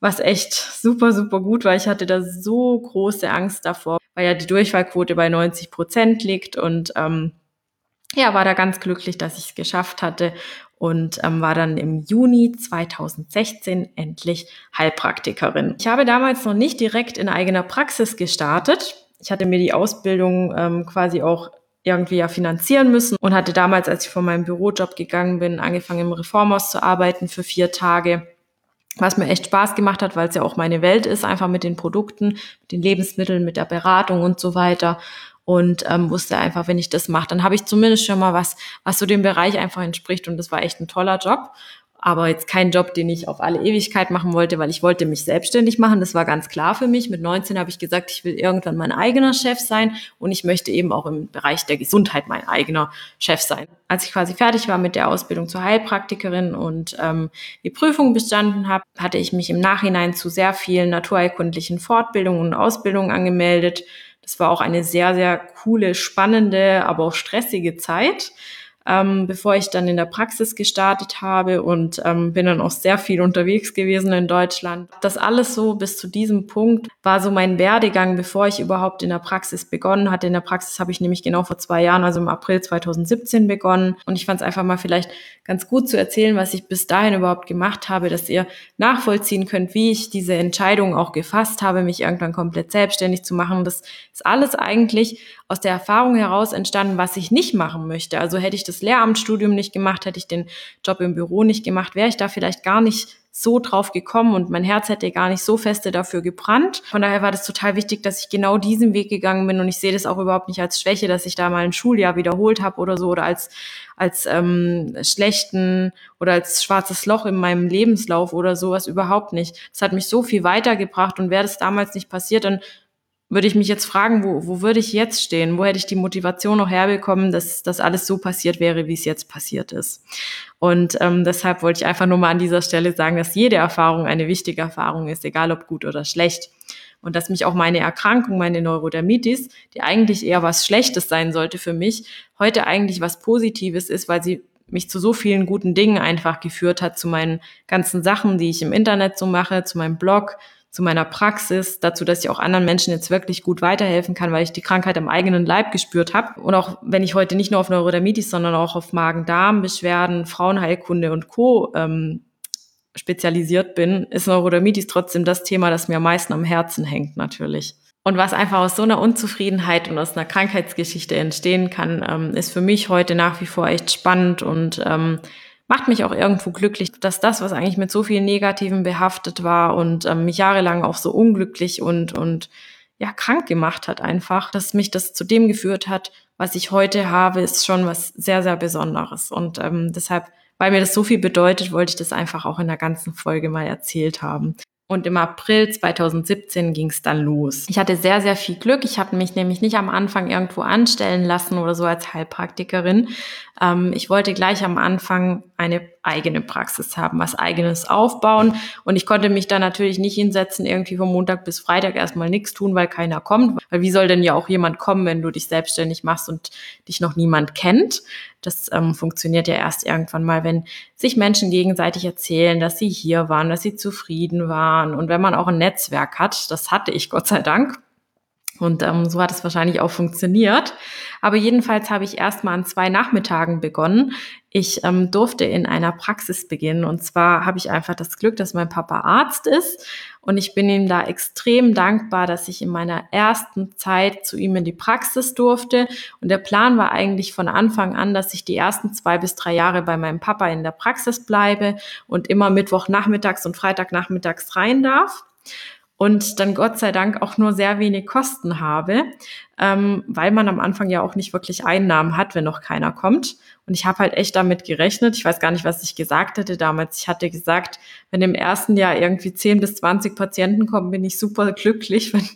was echt super, super gut war. Ich hatte da so große Angst davor, weil ja die Durchfallquote bei 90 Prozent liegt und ähm, ja, war da ganz glücklich, dass ich es geschafft hatte und ähm, war dann im Juni 2016 endlich Heilpraktikerin. Ich habe damals noch nicht direkt in eigener Praxis gestartet. Ich hatte mir die Ausbildung ähm, quasi auch irgendwie ja finanzieren müssen und hatte damals, als ich von meinem Bürojob gegangen bin, angefangen im Reformhaus zu arbeiten für vier Tage, was mir echt Spaß gemacht hat, weil es ja auch meine Welt ist, einfach mit den Produkten, mit den Lebensmitteln, mit der Beratung und so weiter. Und ähm, wusste einfach, wenn ich das mache, dann habe ich zumindest schon mal was, was so dem Bereich einfach entspricht. Und das war echt ein toller Job aber jetzt kein Job, den ich auf alle Ewigkeit machen wollte, weil ich wollte mich selbstständig machen. Das war ganz klar für mich. Mit 19 habe ich gesagt, ich will irgendwann mein eigener Chef sein und ich möchte eben auch im Bereich der Gesundheit mein eigener Chef sein. Als ich quasi fertig war mit der Ausbildung zur Heilpraktikerin und ähm, die Prüfung bestanden habe, hatte ich mich im Nachhinein zu sehr vielen naturheilkundlichen Fortbildungen und Ausbildungen angemeldet. Das war auch eine sehr, sehr coole, spannende, aber auch stressige Zeit ähm, bevor ich dann in der Praxis gestartet habe und ähm, bin dann auch sehr viel unterwegs gewesen in Deutschland. Das alles so bis zu diesem Punkt war so mein Werdegang, bevor ich überhaupt in der Praxis begonnen hatte. In der Praxis habe ich nämlich genau vor zwei Jahren, also im April 2017 begonnen. Und ich fand es einfach mal vielleicht ganz gut zu erzählen, was ich bis dahin überhaupt gemacht habe, dass ihr nachvollziehen könnt, wie ich diese Entscheidung auch gefasst habe, mich irgendwann komplett selbstständig zu machen. Das ist alles eigentlich aus der Erfahrung heraus entstanden, was ich nicht machen möchte. Also hätte ich das Lehramtsstudium nicht gemacht, hätte ich den Job im Büro nicht gemacht, wäre ich da vielleicht gar nicht so drauf gekommen und mein Herz hätte gar nicht so feste dafür gebrannt. Von daher war das total wichtig, dass ich genau diesen Weg gegangen bin und ich sehe das auch überhaupt nicht als Schwäche, dass ich da mal ein Schuljahr wiederholt habe oder so oder als als ähm, schlechten oder als schwarzes Loch in meinem Lebenslauf oder sowas überhaupt nicht. Das hat mich so viel weitergebracht und wäre das damals nicht passiert, dann würde ich mich jetzt fragen, wo, wo würde ich jetzt stehen? Wo hätte ich die Motivation noch herbekommen, dass das alles so passiert wäre, wie es jetzt passiert ist? Und ähm, deshalb wollte ich einfach nur mal an dieser Stelle sagen, dass jede Erfahrung eine wichtige Erfahrung ist, egal ob gut oder schlecht. Und dass mich auch meine Erkrankung, meine Neurodermitis, die eigentlich eher was Schlechtes sein sollte für mich, heute eigentlich was Positives ist, weil sie mich zu so vielen guten Dingen einfach geführt hat, zu meinen ganzen Sachen, die ich im Internet so mache, zu meinem Blog, zu meiner Praxis, dazu, dass ich auch anderen Menschen jetzt wirklich gut weiterhelfen kann, weil ich die Krankheit am eigenen Leib gespürt habe. Und auch wenn ich heute nicht nur auf Neurodermitis, sondern auch auf Magen-Darm-Beschwerden, Frauenheilkunde und Co. Ähm, spezialisiert bin, ist Neurodermitis trotzdem das Thema, das mir am meisten am Herzen hängt natürlich. Und was einfach aus so einer Unzufriedenheit und aus einer Krankheitsgeschichte entstehen kann, ähm, ist für mich heute nach wie vor echt spannend und ähm, macht mich auch irgendwo glücklich, dass das, was eigentlich mit so vielen Negativen behaftet war und ähm, mich jahrelang auch so unglücklich und, und ja, krank gemacht hat einfach, dass mich das zu dem geführt hat, was ich heute habe, ist schon was sehr, sehr Besonderes. Und ähm, deshalb, weil mir das so viel bedeutet, wollte ich das einfach auch in der ganzen Folge mal erzählt haben. Und im April 2017 ging es dann los. Ich hatte sehr, sehr viel Glück. Ich habe mich nämlich nicht am Anfang irgendwo anstellen lassen oder so als Heilpraktikerin. Ähm, ich wollte gleich am Anfang eine eigene Praxis haben, was eigenes aufbauen. Und ich konnte mich da natürlich nicht hinsetzen, irgendwie vom Montag bis Freitag erstmal nichts tun, weil keiner kommt. Weil wie soll denn ja auch jemand kommen, wenn du dich selbstständig machst und dich noch niemand kennt? Das ähm, funktioniert ja erst irgendwann mal, wenn sich Menschen gegenseitig erzählen, dass sie hier waren, dass sie zufrieden waren und wenn man auch ein Netzwerk hat. Das hatte ich Gott sei Dank. Und ähm, so hat es wahrscheinlich auch funktioniert. Aber jedenfalls habe ich erst mal an zwei Nachmittagen begonnen. Ich ähm, durfte in einer Praxis beginnen. Und zwar habe ich einfach das Glück, dass mein Papa Arzt ist. Und ich bin ihm da extrem dankbar, dass ich in meiner ersten Zeit zu ihm in die Praxis durfte. Und der Plan war eigentlich von Anfang an, dass ich die ersten zwei bis drei Jahre bei meinem Papa in der Praxis bleibe und immer Mittwochnachmittags und Freitagnachmittags rein darf und dann Gott sei Dank auch nur sehr wenig Kosten habe, ähm, weil man am Anfang ja auch nicht wirklich Einnahmen hat, wenn noch keiner kommt. Und ich habe halt echt damit gerechnet. Ich weiß gar nicht, was ich gesagt hatte damals. Ich hatte gesagt, wenn im ersten Jahr irgendwie 10 bis 20 Patienten kommen, bin ich super glücklich, wenn,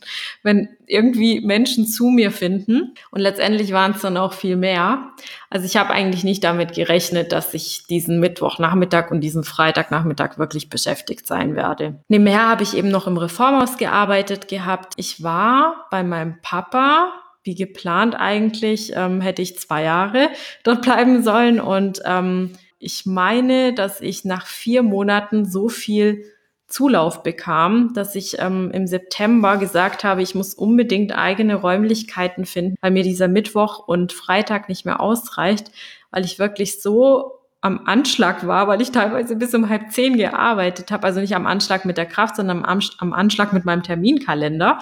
wenn irgendwie Menschen zu mir finden. Und letztendlich waren es dann auch viel mehr. Also ich habe eigentlich nicht damit gerechnet, dass ich diesen Mittwochnachmittag und diesen Freitagnachmittag wirklich beschäftigt sein werde. Nebenher habe ich eben noch im Reformhaus gearbeitet gehabt. Ich war bei meinem Papa wie geplant eigentlich, ähm, hätte ich zwei Jahre dort bleiben sollen. Und ähm, ich meine, dass ich nach vier Monaten so viel Zulauf bekam, dass ich ähm, im September gesagt habe, ich muss unbedingt eigene Räumlichkeiten finden, weil mir dieser Mittwoch und Freitag nicht mehr ausreicht, weil ich wirklich so am Anschlag war, weil ich teilweise bis um halb zehn gearbeitet habe. Also nicht am Anschlag mit der Kraft, sondern am, am Anschlag mit meinem Terminkalender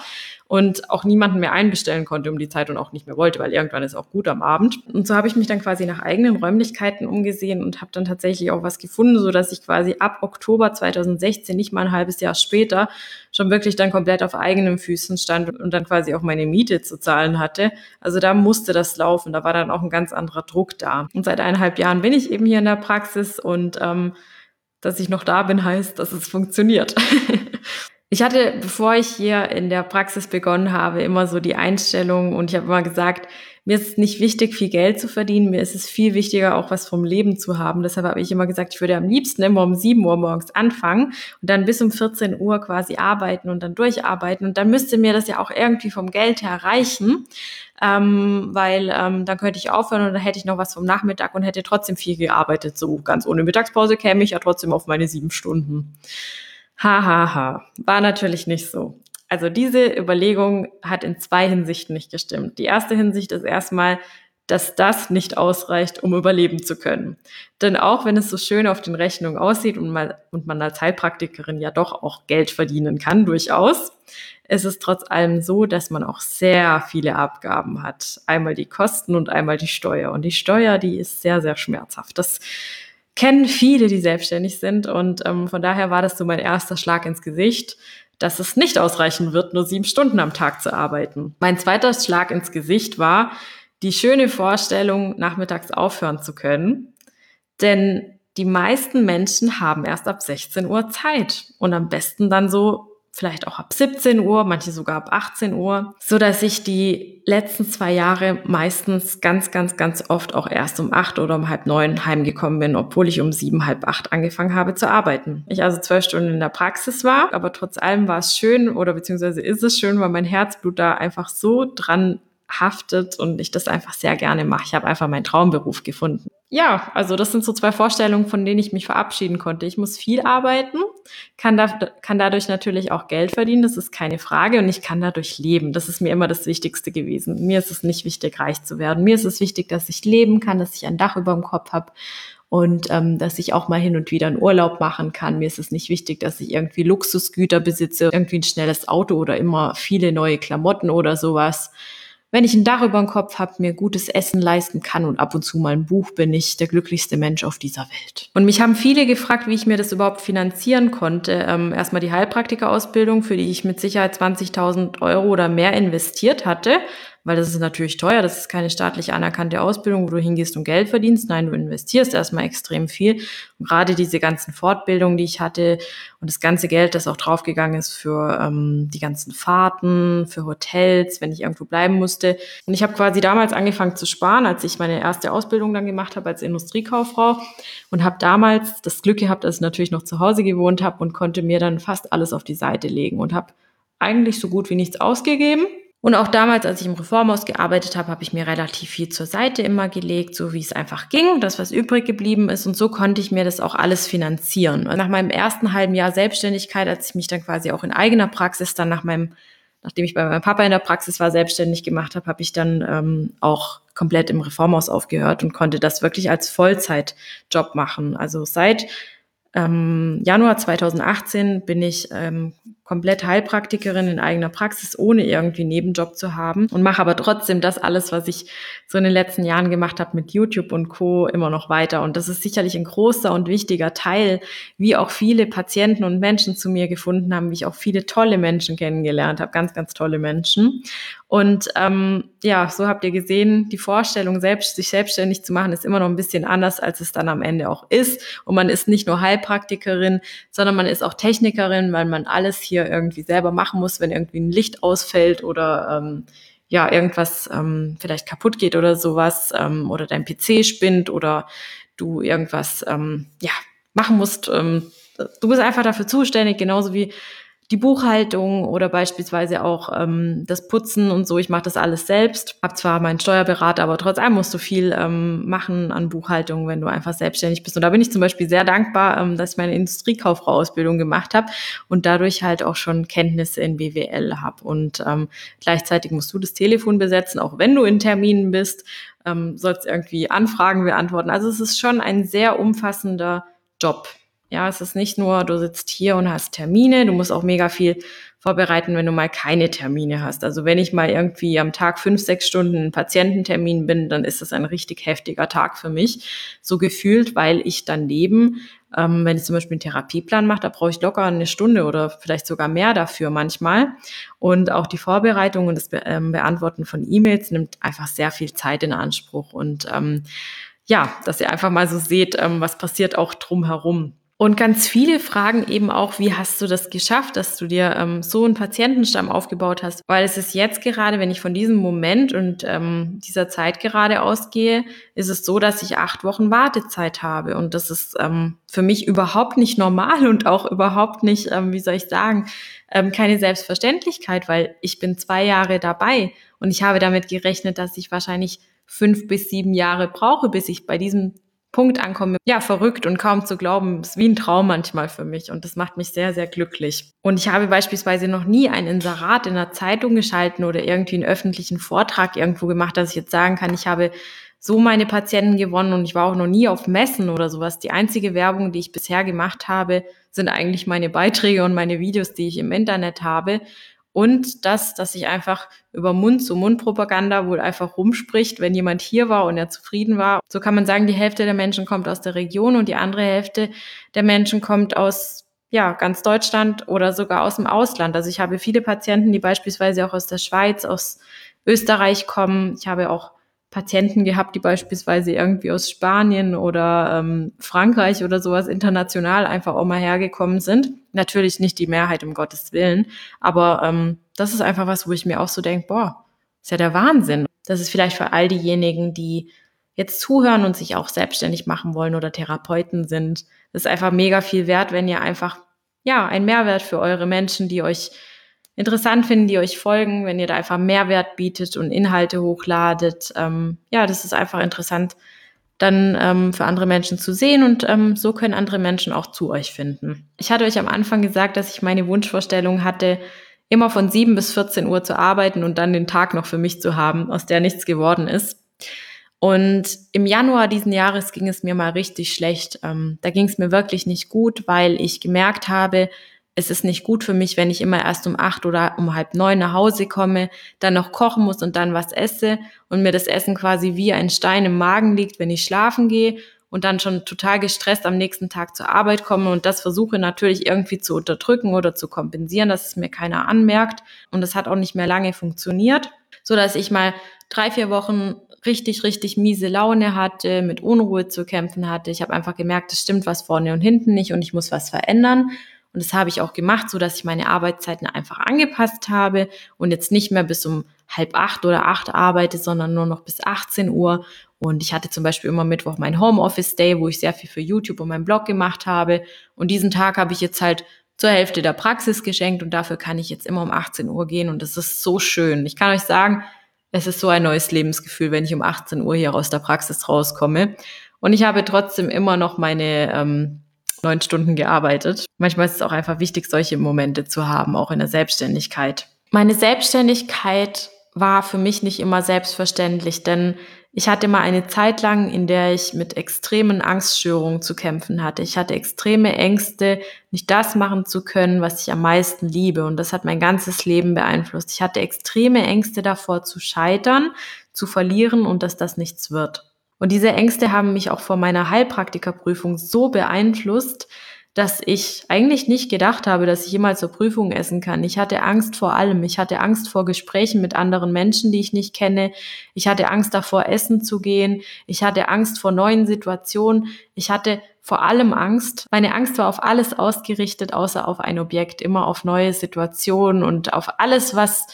und auch niemanden mehr einbestellen konnte um die Zeit und auch nicht mehr wollte, weil irgendwann ist auch gut am Abend. Und so habe ich mich dann quasi nach eigenen Räumlichkeiten umgesehen und habe dann tatsächlich auch was gefunden, so dass ich quasi ab Oktober 2016, nicht mal ein halbes Jahr später, schon wirklich dann komplett auf eigenen Füßen stand und dann quasi auch meine Miete zu zahlen hatte. Also da musste das laufen, da war dann auch ein ganz anderer Druck da. Und seit eineinhalb Jahren bin ich eben hier in der Praxis und ähm, dass ich noch da bin, heißt, dass es funktioniert. Ich hatte, bevor ich hier in der Praxis begonnen habe, immer so die Einstellung und ich habe immer gesagt, mir ist es nicht wichtig, viel Geld zu verdienen, mir ist es viel wichtiger, auch was vom Leben zu haben. Deshalb habe ich immer gesagt, ich würde am liebsten immer um 7 Uhr morgens anfangen und dann bis um 14 Uhr quasi arbeiten und dann durcharbeiten. Und dann müsste mir das ja auch irgendwie vom Geld her reichen, ähm, weil ähm, dann könnte ich aufhören und dann hätte ich noch was vom Nachmittag und hätte trotzdem viel gearbeitet. So ganz ohne Mittagspause käme ich ja trotzdem auf meine sieben Stunden. Hahaha, ha, ha. war natürlich nicht so. Also diese Überlegung hat in zwei Hinsichten nicht gestimmt. Die erste Hinsicht ist erstmal, dass das nicht ausreicht, um überleben zu können. Denn auch wenn es so schön auf den Rechnungen aussieht und, mal, und man als Heilpraktikerin ja doch auch Geld verdienen kann, durchaus, ist es trotz allem so, dass man auch sehr viele Abgaben hat. Einmal die Kosten und einmal die Steuer. Und die Steuer, die ist sehr, sehr schmerzhaft. Das kennen viele, die selbstständig sind. Und ähm, von daher war das so mein erster Schlag ins Gesicht, dass es nicht ausreichen wird, nur sieben Stunden am Tag zu arbeiten. Mein zweiter Schlag ins Gesicht war die schöne Vorstellung, nachmittags aufhören zu können. Denn die meisten Menschen haben erst ab 16 Uhr Zeit und am besten dann so vielleicht auch ab 17 Uhr, manche sogar ab 18 Uhr, so dass ich die letzten zwei Jahre meistens ganz, ganz, ganz oft auch erst um acht oder um halb neun heimgekommen bin, obwohl ich um sieben, halb acht angefangen habe zu arbeiten. Ich also zwölf Stunden in der Praxis war, aber trotz allem war es schön oder beziehungsweise ist es schön, weil mein Herzblut da einfach so dran haftet und ich das einfach sehr gerne mache. Ich habe einfach meinen Traumberuf gefunden. Ja, also das sind so zwei Vorstellungen, von denen ich mich verabschieden konnte. Ich muss viel arbeiten, kann, da, kann dadurch natürlich auch Geld verdienen, das ist keine Frage, und ich kann dadurch leben. Das ist mir immer das Wichtigste gewesen. Mir ist es nicht wichtig, reich zu werden. Mir ist es wichtig, dass ich leben kann, dass ich ein Dach über dem Kopf habe und ähm, dass ich auch mal hin und wieder einen Urlaub machen kann. Mir ist es nicht wichtig, dass ich irgendwie Luxusgüter besitze, irgendwie ein schnelles Auto oder immer viele neue Klamotten oder sowas wenn ich ein Dach über dem Kopf habe, mir gutes Essen leisten kann und ab und zu mal ein Buch, bin ich der glücklichste Mensch auf dieser Welt. Und mich haben viele gefragt, wie ich mir das überhaupt finanzieren konnte. Ähm, erstmal die Heilpraktikerausbildung, für die ich mit Sicherheit 20.000 Euro oder mehr investiert hatte, weil das ist natürlich teuer. Das ist keine staatlich anerkannte Ausbildung, wo du hingehst und Geld verdienst. Nein, du investierst erstmal extrem viel. Und gerade diese ganzen Fortbildungen, die ich hatte und das ganze Geld, das auch draufgegangen ist für ähm, die ganzen Fahrten, für Hotels, wenn ich irgendwo bleiben musste. Und ich habe quasi damals angefangen zu sparen, als ich meine erste Ausbildung dann gemacht habe als Industriekauffrau und habe damals das Glück gehabt, dass ich natürlich noch zu Hause gewohnt habe und konnte mir dann fast alles auf die Seite legen und habe eigentlich so gut wie nichts ausgegeben. Und auch damals, als ich im Reformhaus gearbeitet habe, habe ich mir relativ viel zur Seite immer gelegt, so wie es einfach ging, das, was übrig geblieben ist. Und so konnte ich mir das auch alles finanzieren. Und nach meinem ersten halben Jahr Selbstständigkeit, als ich mich dann quasi auch in eigener Praxis dann nach meinem, nachdem ich bei meinem Papa in der Praxis war, selbstständig gemacht habe, habe ich dann ähm, auch komplett im Reformhaus aufgehört und konnte das wirklich als Vollzeitjob machen. Also seit ähm, Januar 2018 bin ich ähm, komplett Heilpraktikerin in eigener Praxis, ohne irgendwie Nebenjob zu haben und mache aber trotzdem das alles, was ich so in den letzten Jahren gemacht habe mit YouTube und Co. immer noch weiter. Und das ist sicherlich ein großer und wichtiger Teil, wie auch viele Patienten und Menschen zu mir gefunden haben, wie ich auch viele tolle Menschen kennengelernt habe, ganz, ganz tolle Menschen. Und ähm, ja, so habt ihr gesehen, die Vorstellung, selbst, sich selbstständig zu machen, ist immer noch ein bisschen anders, als es dann am Ende auch ist. Und man ist nicht nur Heilpraktikerin, sondern man ist auch Technikerin, weil man alles hier irgendwie selber machen muss, wenn irgendwie ein Licht ausfällt oder ähm, ja, irgendwas ähm, vielleicht kaputt geht oder sowas, ähm, oder dein PC spinnt oder du irgendwas ähm, ja, machen musst. Ähm, du bist einfach dafür zuständig, genauso wie die Buchhaltung oder beispielsweise auch ähm, das Putzen und so. Ich mache das alles selbst. Hab zwar meinen Steuerberater, aber trotzdem musst du viel ähm, machen an Buchhaltung, wenn du einfach selbstständig bist. Und da bin ich zum Beispiel sehr dankbar, ähm, dass ich meine Industriekauffrau-Ausbildung gemacht habe und dadurch halt auch schon Kenntnisse in BWL habe. Und ähm, gleichzeitig musst du das Telefon besetzen, auch wenn du in Terminen bist, ähm, sollst irgendwie Anfragen beantworten. Also es ist schon ein sehr umfassender Job. Ja, es ist nicht nur, du sitzt hier und hast Termine, du musst auch mega viel vorbereiten, wenn du mal keine Termine hast. Also wenn ich mal irgendwie am Tag fünf, sechs Stunden Patiententermin bin, dann ist das ein richtig heftiger Tag für mich. So gefühlt, weil ich daneben, ähm, wenn ich zum Beispiel einen Therapieplan mache, da brauche ich locker eine Stunde oder vielleicht sogar mehr dafür manchmal. Und auch die Vorbereitung und das Be ähm, Beantworten von E-Mails nimmt einfach sehr viel Zeit in Anspruch. Und ähm, ja, dass ihr einfach mal so seht, ähm, was passiert auch drumherum. Und ganz viele fragen eben auch, wie hast du das geschafft, dass du dir ähm, so einen Patientenstamm aufgebaut hast? Weil es ist jetzt gerade, wenn ich von diesem Moment und ähm, dieser Zeit gerade ausgehe, ist es so, dass ich acht Wochen Wartezeit habe. Und das ist ähm, für mich überhaupt nicht normal und auch überhaupt nicht, ähm, wie soll ich sagen, ähm, keine Selbstverständlichkeit, weil ich bin zwei Jahre dabei und ich habe damit gerechnet, dass ich wahrscheinlich fünf bis sieben Jahre brauche, bis ich bei diesem Punkt ankomme. Ja, verrückt und kaum zu glauben. Ist wie ein Traum manchmal für mich und das macht mich sehr, sehr glücklich. Und ich habe beispielsweise noch nie ein Inserat in der Zeitung geschalten oder irgendwie einen öffentlichen Vortrag irgendwo gemacht, dass ich jetzt sagen kann, ich habe so meine Patienten gewonnen und ich war auch noch nie auf Messen oder sowas. Die einzige Werbung, die ich bisher gemacht habe, sind eigentlich meine Beiträge und meine Videos, die ich im Internet habe und das, dass sich einfach über Mund-zu-Mund-Propaganda wohl einfach rumspricht, wenn jemand hier war und er zufrieden war. So kann man sagen, die Hälfte der Menschen kommt aus der Region und die andere Hälfte der Menschen kommt aus ja, ganz Deutschland oder sogar aus dem Ausland. Also ich habe viele Patienten, die beispielsweise auch aus der Schweiz, aus Österreich kommen. Ich habe auch Patienten gehabt, die beispielsweise irgendwie aus Spanien oder ähm, Frankreich oder sowas international einfach auch mal hergekommen sind. Natürlich nicht die Mehrheit, um Gottes Willen, aber ähm, das ist einfach was, wo ich mir auch so denke, boah, ist ja der Wahnsinn. Das ist vielleicht für all diejenigen, die jetzt zuhören und sich auch selbstständig machen wollen oder Therapeuten sind, das ist einfach mega viel wert, wenn ihr einfach, ja, ein Mehrwert für eure Menschen, die euch interessant finden, die euch folgen, wenn ihr da einfach Mehrwert bietet und Inhalte hochladet. Ähm, ja, das ist einfach interessant, dann ähm, für andere Menschen zu sehen und ähm, so können andere Menschen auch zu euch finden. Ich hatte euch am Anfang gesagt, dass ich meine Wunschvorstellung hatte, immer von 7 bis 14 Uhr zu arbeiten und dann den Tag noch für mich zu haben, aus der nichts geworden ist. Und im Januar diesen Jahres ging es mir mal richtig schlecht. Ähm, da ging es mir wirklich nicht gut, weil ich gemerkt habe, es ist nicht gut für mich, wenn ich immer erst um acht oder um halb neun nach Hause komme, dann noch kochen muss und dann was esse und mir das Essen quasi wie ein Stein im Magen liegt, wenn ich schlafen gehe und dann schon total gestresst am nächsten Tag zur Arbeit komme und das versuche natürlich irgendwie zu unterdrücken oder zu kompensieren, dass es mir keiner anmerkt. Und das hat auch nicht mehr lange funktioniert, so dass ich mal drei, vier Wochen richtig, richtig miese Laune hatte, mit Unruhe zu kämpfen hatte. Ich habe einfach gemerkt, es stimmt was vorne und hinten nicht und ich muss was verändern. Und das habe ich auch gemacht, so dass ich meine Arbeitszeiten einfach angepasst habe und jetzt nicht mehr bis um halb acht oder acht arbeite, sondern nur noch bis 18 Uhr. Und ich hatte zum Beispiel immer Mittwoch mein Homeoffice Day, wo ich sehr viel für YouTube und meinen Blog gemacht habe. Und diesen Tag habe ich jetzt halt zur Hälfte der Praxis geschenkt und dafür kann ich jetzt immer um 18 Uhr gehen und das ist so schön. Ich kann euch sagen, es ist so ein neues Lebensgefühl, wenn ich um 18 Uhr hier aus der Praxis rauskomme. Und ich habe trotzdem immer noch meine ähm, neun Stunden gearbeitet. Manchmal ist es auch einfach wichtig, solche Momente zu haben, auch in der Selbstständigkeit. Meine Selbstständigkeit war für mich nicht immer selbstverständlich, denn ich hatte mal eine Zeit lang, in der ich mit extremen Angststörungen zu kämpfen hatte. Ich hatte extreme Ängste, nicht das machen zu können, was ich am meisten liebe. Und das hat mein ganzes Leben beeinflusst. Ich hatte extreme Ängste davor zu scheitern, zu verlieren und dass das nichts wird. Und diese Ängste haben mich auch vor meiner Heilpraktikerprüfung so beeinflusst, dass ich eigentlich nicht gedacht habe, dass ich jemals zur Prüfung essen kann. Ich hatte Angst vor allem. Ich hatte Angst vor Gesprächen mit anderen Menschen, die ich nicht kenne. Ich hatte Angst davor, essen zu gehen. Ich hatte Angst vor neuen Situationen. Ich hatte vor allem Angst. Meine Angst war auf alles ausgerichtet, außer auf ein Objekt, immer auf neue Situationen und auf alles, was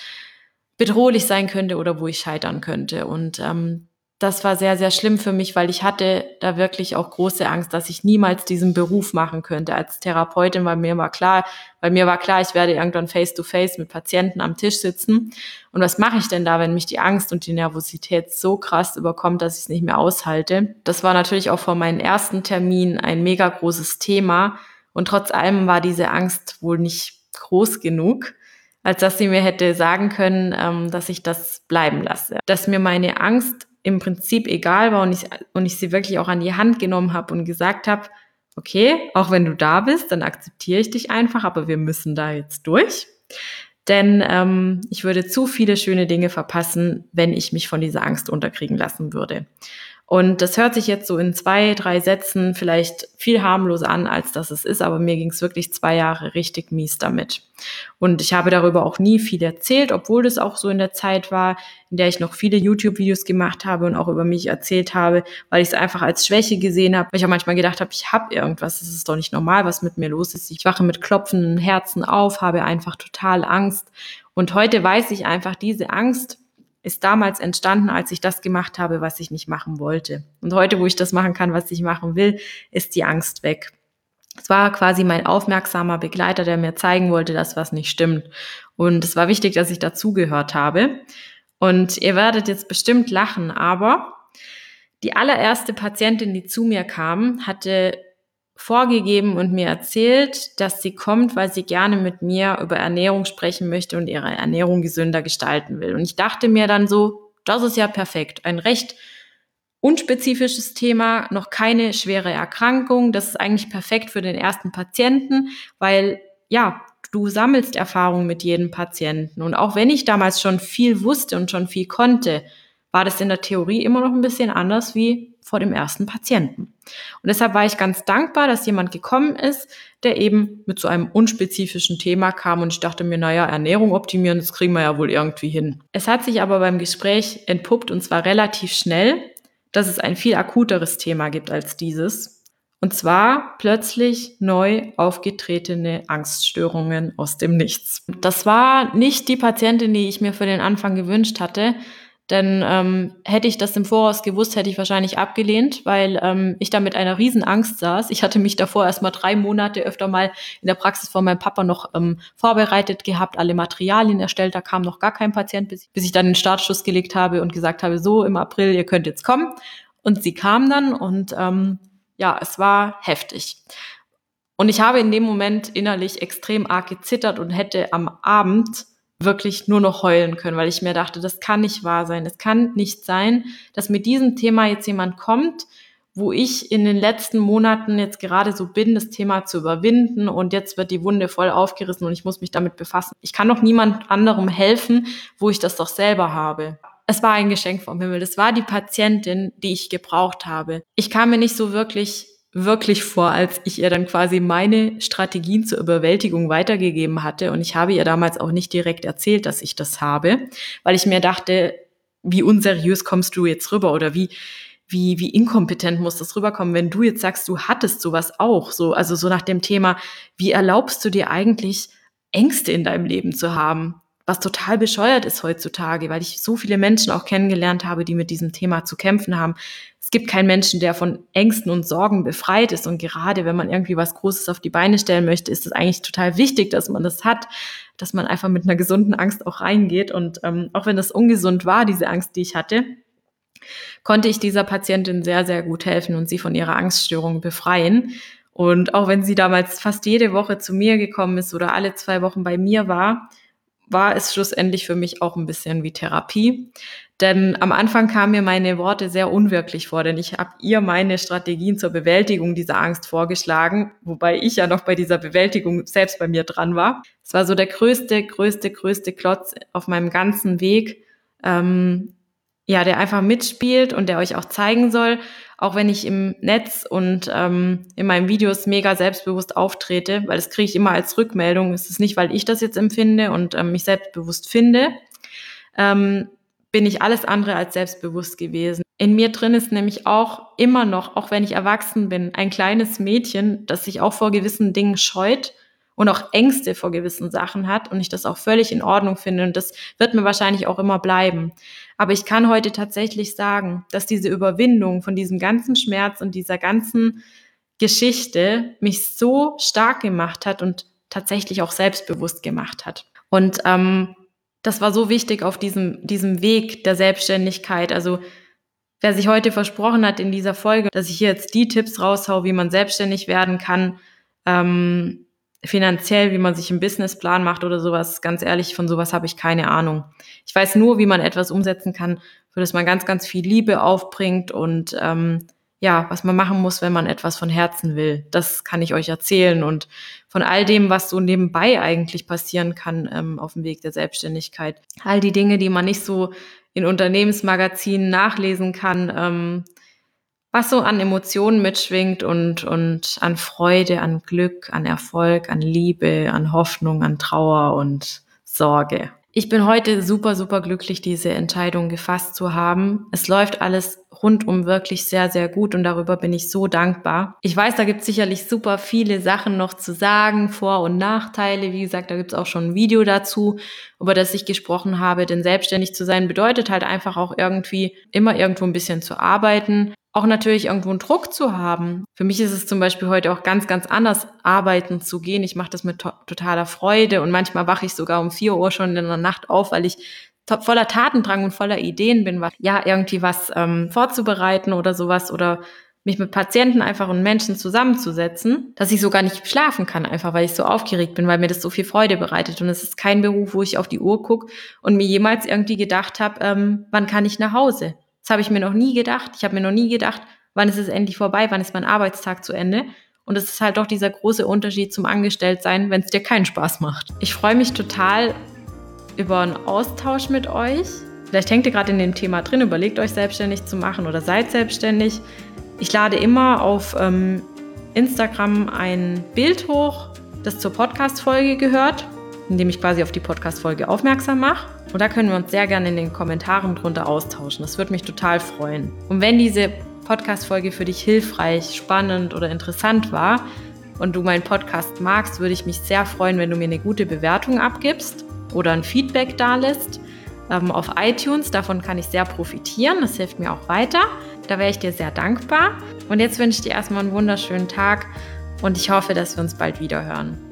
bedrohlich sein könnte oder wo ich scheitern könnte. Und ähm, das war sehr, sehr schlimm für mich, weil ich hatte da wirklich auch große Angst, dass ich niemals diesen Beruf machen könnte als Therapeutin, weil mir war klar, weil mir war klar, ich werde irgendwann face to face mit Patienten am Tisch sitzen. Und was mache ich denn da, wenn mich die Angst und die Nervosität so krass überkommt, dass ich es nicht mehr aushalte? Das war natürlich auch vor meinem ersten Termin ein mega großes Thema. Und trotz allem war diese Angst wohl nicht groß genug als dass sie mir hätte sagen können, ähm, dass ich das bleiben lasse. Dass mir meine Angst im Prinzip egal war und ich, und ich sie wirklich auch an die Hand genommen habe und gesagt habe, okay, auch wenn du da bist, dann akzeptiere ich dich einfach, aber wir müssen da jetzt durch. Denn ähm, ich würde zu viele schöne Dinge verpassen, wenn ich mich von dieser Angst unterkriegen lassen würde. Und das hört sich jetzt so in zwei, drei Sätzen vielleicht viel harmloser an, als das es ist, aber mir ging es wirklich zwei Jahre richtig mies damit. Und ich habe darüber auch nie viel erzählt, obwohl das auch so in der Zeit war, in der ich noch viele YouTube-Videos gemacht habe und auch über mich erzählt habe, weil ich es einfach als Schwäche gesehen habe, weil ich auch manchmal gedacht habe, ich habe irgendwas, das ist doch nicht normal, was mit mir los ist. Ich wache mit klopfenden Herzen auf, habe einfach total Angst. Und heute weiß ich einfach, diese Angst ist damals entstanden, als ich das gemacht habe, was ich nicht machen wollte. Und heute, wo ich das machen kann, was ich machen will, ist die Angst weg. Es war quasi mein aufmerksamer Begleiter, der mir zeigen wollte, dass was nicht stimmt. Und es war wichtig, dass ich dazugehört habe. Und ihr werdet jetzt bestimmt lachen, aber die allererste Patientin, die zu mir kam, hatte vorgegeben und mir erzählt, dass sie kommt, weil sie gerne mit mir über Ernährung sprechen möchte und ihre Ernährung gesünder gestalten will. Und ich dachte mir dann so, das ist ja perfekt. Ein recht unspezifisches Thema, noch keine schwere Erkrankung. Das ist eigentlich perfekt für den ersten Patienten, weil ja, du sammelst Erfahrung mit jedem Patienten. Und auch wenn ich damals schon viel wusste und schon viel konnte, war das in der Theorie immer noch ein bisschen anders wie vor dem ersten Patienten. Und deshalb war ich ganz dankbar, dass jemand gekommen ist, der eben mit so einem unspezifischen Thema kam und ich dachte mir, naja, Ernährung optimieren, das kriegen wir ja wohl irgendwie hin. Es hat sich aber beim Gespräch entpuppt und zwar relativ schnell, dass es ein viel akuteres Thema gibt als dieses. Und zwar plötzlich neu aufgetretene Angststörungen aus dem Nichts. Das war nicht die Patientin, die ich mir für den Anfang gewünscht hatte, denn ähm, hätte ich das im Voraus gewusst, hätte ich wahrscheinlich abgelehnt, weil ähm, ich da mit einer Riesenangst saß. Ich hatte mich davor erst mal drei Monate öfter mal in der Praxis von meinem Papa noch ähm, vorbereitet gehabt, alle Materialien erstellt. Da kam noch gar kein Patient, bis, bis ich dann den Startschuss gelegt habe und gesagt habe, so im April, ihr könnt jetzt kommen. Und sie kam dann und ähm, ja, es war heftig. Und ich habe in dem Moment innerlich extrem arg gezittert und hätte am Abend wirklich nur noch heulen können, weil ich mir dachte, das kann nicht wahr sein. Es kann nicht sein, dass mit diesem Thema jetzt jemand kommt, wo ich in den letzten Monaten jetzt gerade so bin, das Thema zu überwinden und jetzt wird die Wunde voll aufgerissen und ich muss mich damit befassen. Ich kann doch niemand anderem helfen, wo ich das doch selber habe. es war ein Geschenk vom Himmel. Das war die Patientin, die ich gebraucht habe. Ich kam mir nicht so wirklich wirklich vor, als ich ihr dann quasi meine Strategien zur Überwältigung weitergegeben hatte. Und ich habe ihr damals auch nicht direkt erzählt, dass ich das habe, weil ich mir dachte, wie unseriös kommst du jetzt rüber oder wie, wie, wie inkompetent muss das rüberkommen, wenn du jetzt sagst, du hattest sowas auch, so, also so nach dem Thema, wie erlaubst du dir eigentlich Ängste in deinem Leben zu haben? Was total bescheuert ist heutzutage, weil ich so viele Menschen auch kennengelernt habe, die mit diesem Thema zu kämpfen haben. Es gibt keinen Menschen, der von Ängsten und Sorgen befreit ist. Und gerade wenn man irgendwie was Großes auf die Beine stellen möchte, ist es eigentlich total wichtig, dass man das hat, dass man einfach mit einer gesunden Angst auch reingeht. Und ähm, auch wenn das ungesund war, diese Angst, die ich hatte, konnte ich dieser Patientin sehr, sehr gut helfen und sie von ihrer Angststörung befreien. Und auch wenn sie damals fast jede Woche zu mir gekommen ist oder alle zwei Wochen bei mir war, war es schlussendlich für mich auch ein bisschen wie Therapie. Denn am Anfang kamen mir meine Worte sehr unwirklich vor, denn ich habe ihr meine Strategien zur Bewältigung dieser Angst vorgeschlagen, wobei ich ja noch bei dieser Bewältigung selbst bei mir dran war. Es war so der größte, größte, größte Klotz auf meinem ganzen Weg, ähm, ja, der einfach mitspielt und der euch auch zeigen soll, auch wenn ich im Netz und ähm, in meinen Videos mega selbstbewusst auftrete, weil das kriege ich immer als Rückmeldung. Es ist nicht, weil ich das jetzt empfinde und ähm, mich selbstbewusst finde, ähm, bin ich alles andere als selbstbewusst gewesen. In mir drin ist nämlich auch immer noch, auch wenn ich erwachsen bin, ein kleines Mädchen, das sich auch vor gewissen Dingen scheut und auch Ängste vor gewissen Sachen hat und ich das auch völlig in Ordnung finde und das wird mir wahrscheinlich auch immer bleiben. Aber ich kann heute tatsächlich sagen, dass diese Überwindung von diesem ganzen Schmerz und dieser ganzen Geschichte mich so stark gemacht hat und tatsächlich auch selbstbewusst gemacht hat. Und ähm, das war so wichtig auf diesem, diesem Weg der Selbstständigkeit. Also wer sich heute versprochen hat in dieser Folge, dass ich hier jetzt die Tipps raushau, wie man selbstständig werden kann, ähm, finanziell, wie man sich einen Businessplan macht oder sowas, ganz ehrlich, von sowas habe ich keine Ahnung. Ich weiß nur, wie man etwas umsetzen kann, für das man ganz, ganz viel Liebe aufbringt und ähm, ja, was man machen muss, wenn man etwas von Herzen will. Das kann ich euch erzählen und von all dem, was so nebenbei eigentlich passieren kann ähm, auf dem Weg der Selbstständigkeit. All die Dinge, die man nicht so in Unternehmensmagazinen nachlesen kann, ähm, was so an Emotionen mitschwingt und, und an Freude, an Glück, an Erfolg, an Liebe, an Hoffnung, an Trauer und Sorge. Ich bin heute super, super glücklich, diese Entscheidung gefasst zu haben. Es läuft alles rundum wirklich sehr, sehr gut und darüber bin ich so dankbar. Ich weiß, da gibt es sicherlich super viele Sachen noch zu sagen, Vor- und Nachteile. Wie gesagt, da gibt es auch schon ein Video dazu, über das ich gesprochen habe. Denn selbstständig zu sein bedeutet halt einfach auch irgendwie immer irgendwo ein bisschen zu arbeiten auch natürlich irgendwo einen Druck zu haben. Für mich ist es zum Beispiel heute auch ganz, ganz anders, arbeiten zu gehen. Ich mache das mit to totaler Freude und manchmal wache ich sogar um vier Uhr schon in der Nacht auf, weil ich voller Tatendrang und voller Ideen bin, was, ja, irgendwie was ähm, vorzubereiten oder sowas oder mich mit Patienten einfach und Menschen zusammenzusetzen, dass ich sogar nicht schlafen kann, einfach weil ich so aufgeregt bin, weil mir das so viel Freude bereitet. Und es ist kein Beruf, wo ich auf die Uhr gucke und mir jemals irgendwie gedacht habe, ähm, wann kann ich nach Hause? Das habe ich mir noch nie gedacht. Ich habe mir noch nie gedacht, wann ist es endlich vorbei, wann ist mein Arbeitstag zu Ende. Und es ist halt doch dieser große Unterschied zum Angestelltsein, wenn es dir keinen Spaß macht. Ich freue mich total über einen Austausch mit euch. Vielleicht hängt ihr gerade in dem Thema drin, überlegt euch selbstständig zu machen oder seid selbstständig. Ich lade immer auf ähm, Instagram ein Bild hoch, das zur Podcast-Folge gehört, indem ich quasi auf die Podcast-Folge aufmerksam mache. Und da können wir uns sehr gerne in den Kommentaren drunter austauschen. Das würde mich total freuen. Und wenn diese Podcast-Folge für dich hilfreich, spannend oder interessant war und du meinen Podcast magst, würde ich mich sehr freuen, wenn du mir eine gute Bewertung abgibst oder ein Feedback da lässt ähm, auf iTunes. Davon kann ich sehr profitieren. Das hilft mir auch weiter. Da wäre ich dir sehr dankbar. Und jetzt wünsche ich dir erstmal einen wunderschönen Tag und ich hoffe, dass wir uns bald wieder hören.